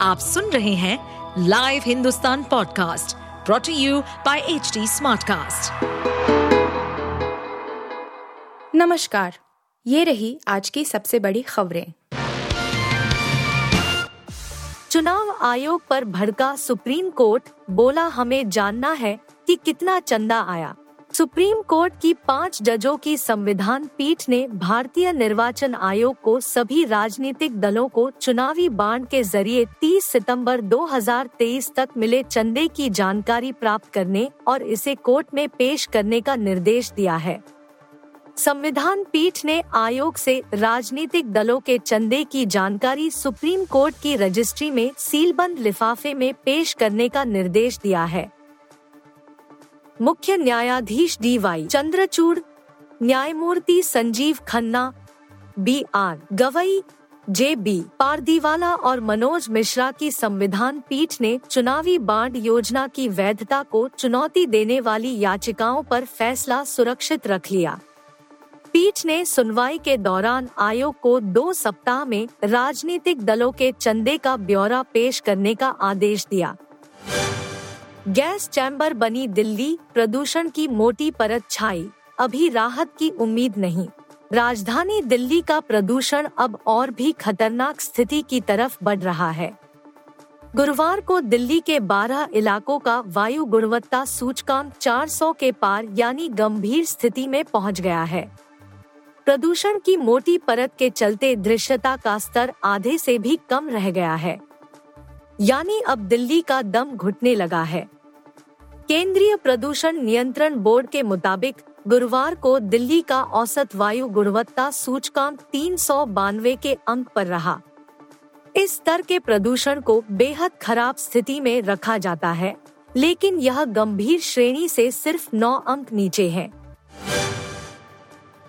आप सुन रहे हैं live Hindustan podcast brought to you by H Smartcast. नमस्कार, ये रही आज की सबसे बड़ी खबरें चुनाव आयोग पर भड़का सुप्रीम कोर्ट, बोला हमें जानना है कि कितना चंदा आया सुप्रीम कोर्ट की पाँच जजों की संविधान पीठ ने भारतीय निर्वाचन आयोग को सभी राजनीतिक दलों को चुनावी बांड के ज़रिए 30 सितंबर 2023 तक मिले चंदे की जानकारी प्राप्त करने और इसे कोर्ट में पेश करने का निर्देश दिया है। संविधान पीठ ने आयोग से राजनीतिक दलों के चंदे की जानकारी सुप्रीम कोर्ट की रजिस्ट्री में सीलबंद लिफाफे में पेश करने का निर्देश दिया है। मुख्य न्यायाधीश डी वाई चंद्रचूड़, न्यायमूर्ति Sanjiv Khanna, B R Gavai, J B Pardiwala और मनोज मिश्रा की संविधान पीठ ने चुनावी बांड योजना की वैधता को चुनौती देने वाली याचिकाओं पर फैसला सुरक्षित रख लिया। पीठ ने सुनवाई के दौरान आयोग को दो सप्ताह में राजनीतिक दलों के चंदे का ब्यौरा पेश करने का आदेश दिया। गैस चैम्बर बनी दिल्ली, प्रदूषण की मोटी परत छाई। अभी राहत की उम्मीद नहीं। राजधानी दिल्ली का प्रदूषण अब और भी खतरनाक स्थिति की तरफ़ बढ़ रहा है। गुरुवार को दिल्ली के 12 इलाकों का वायु गुणवत्ता सूचकांक 400 के पार यानी गंभीर स्थिति में पहुँच गया है। प्रदूषण की मोटी परत के चलते दृश्यता का स्तर आधे से भी कम रह गया है। यानी अब दिल्ली का दम घुटने लगा है। केंद्रीय प्रदूषण नियंत्रण बोर्ड के मुताबिक, गुरुवार को दिल्ली का औसत वायु गुणवत्ता सूचकांक तीन सौ बानवे के अंक पर रहा। इस स्तर के प्रदूषण को बेहद खराब स्थिति में रखा जाता है, लेकिन यह गंभीर श्रेणी से सिर्फ़ नौ अंक नीचे है।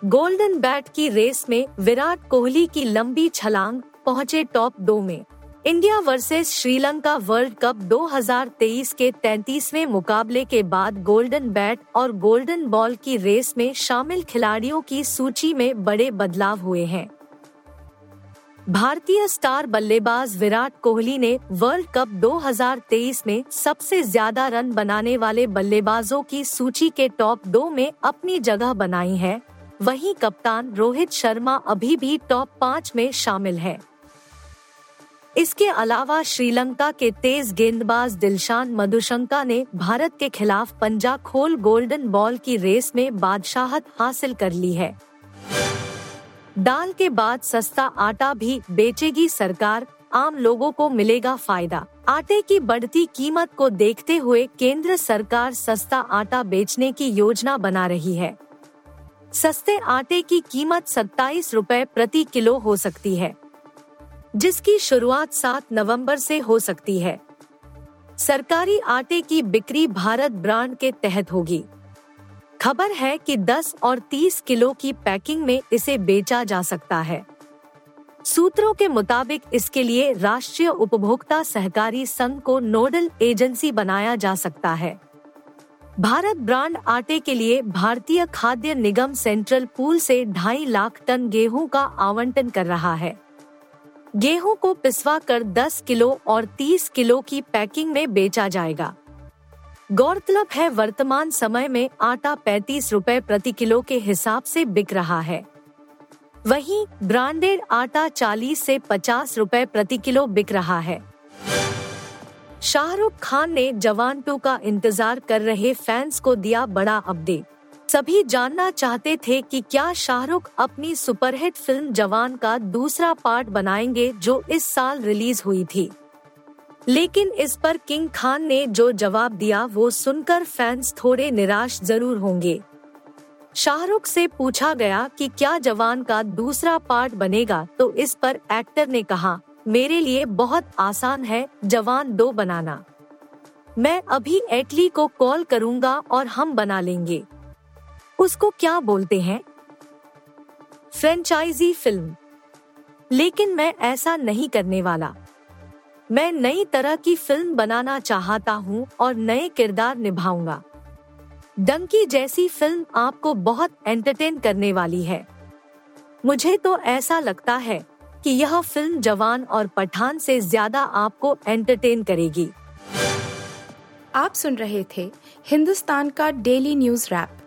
गोल्डन बैट की रेस में विराट कोहली की लंबी छलांग पहुँचे टॉप दो में। India versus Sri Lanka World Cup 2023 के 33वें मुकाबले के बाद गोल्डन बैट और गोल्डन बॉल की रेस में शामिल खिलाड़ियों की सूची में बड़े बदलाव हुए हैं। भारतीय स्टार बल्लेबाज विराट कोहली ने वर्ल्ड कप 2023 में सबसे ज़्यादा रन बनाने वाले बल्लेबाजों की सूची के टॉप दो में अपनी जगह बनाई है। वहीं कप्तान रोहित शर्मा अभी भी टॉप पाँच में शामिल है। इसके अलावा श्रीलंका के तेज गेंदबाज दिलशान मधुशंका ने भारत के खिलाफ पंजा खोल गोल्डन बॉल की रेस में बादशाहत हासिल कर ली है। दाल के बाद सस्ता आटा भी बेचेगी सरकार, आम लोगों को मिलेगा फ़ायदा। आटे की बढ़ती कीमत को देखते हुए केंद्र सरकार सस्ता आटा बेचने की योजना बना रही है। सस्ते आटे की कीमत सत्ताईस रूपए प्रति किलो हो सकती है। जिसकी शुरुआत 7 नवंबर से हो सकती है। सरकारी आटे की बिक्री भारत ब्रांड के तहत होगी। खबर है कि 10 और 30 किलो की पैकिंग में इसे बेचा जा सकता है। सूत्रों के मुताबिक इसके लिए राष्ट्रीय उपभोक्ता सहकारी संघ को नोडल एजेंसी बनाया जा सकता है। भारत ब्रांड आटे के लिए भारतीय खाद्य निगम सेंट्रल पूल से ढाई लाख टन गेहूँ का आवंटन कर रहा है। गेहूँ को पिसवा कर 10 किलो और 30 किलो की पैकिंग में बेचा जाएगा। गौरतलब है, वर्तमान समय में आटा पैतीस रूपए प्रति किलो के हिसाब से बिक रहा है। वहीं ब्रांडेड आटा 40 से 50 रुपए प्रति किलो बिक रहा है। शाहरुख खान ने जवान टू का इंतज़ार कर रहे फैंस को दिया बड़ा अपडेट। सभी जानना चाहते थे कि क्या शाहरुख अपनी सुपरहिट फ़िल्म जवान का दूसरा पार्ट बनाएँगे जो इस साल रिलीज़ हुई थी। लेकिन इस पर किंग खान ने जो जवाब दिया वो सुनकर फैंस थोड़े निराश ज़रूर होंगे। शाहरुख से पूछा गया कि क्या जवान का दूसरा पार्ट बनेगा तो इस पर एक्टर ने कहा, मेरे लिए बहुत आसान है, जवान दो बनाना। मैं अभी एटली को कॉल करूँगा और हम बना लेंगे। उसको क्या बोलते हैं? Franchise film. लेकिन मैं ऐसा नहीं करने वाला। मैं नई तरह की फ़िल्म बनाना चाहता हूँ और नए किरदार निभाऊँगा। डंकी जैसी फ़िल्म आपको बहुत एंटरटेन करने वाली है। मुझे तो ऐसा लगता है कि यह फ़िल्म जवान और पठान से ज़्यादा आपको एंटरटेन करेगी। आप सुन रहे थे हिंदुस्तान का डेली न्यूज़ रैप।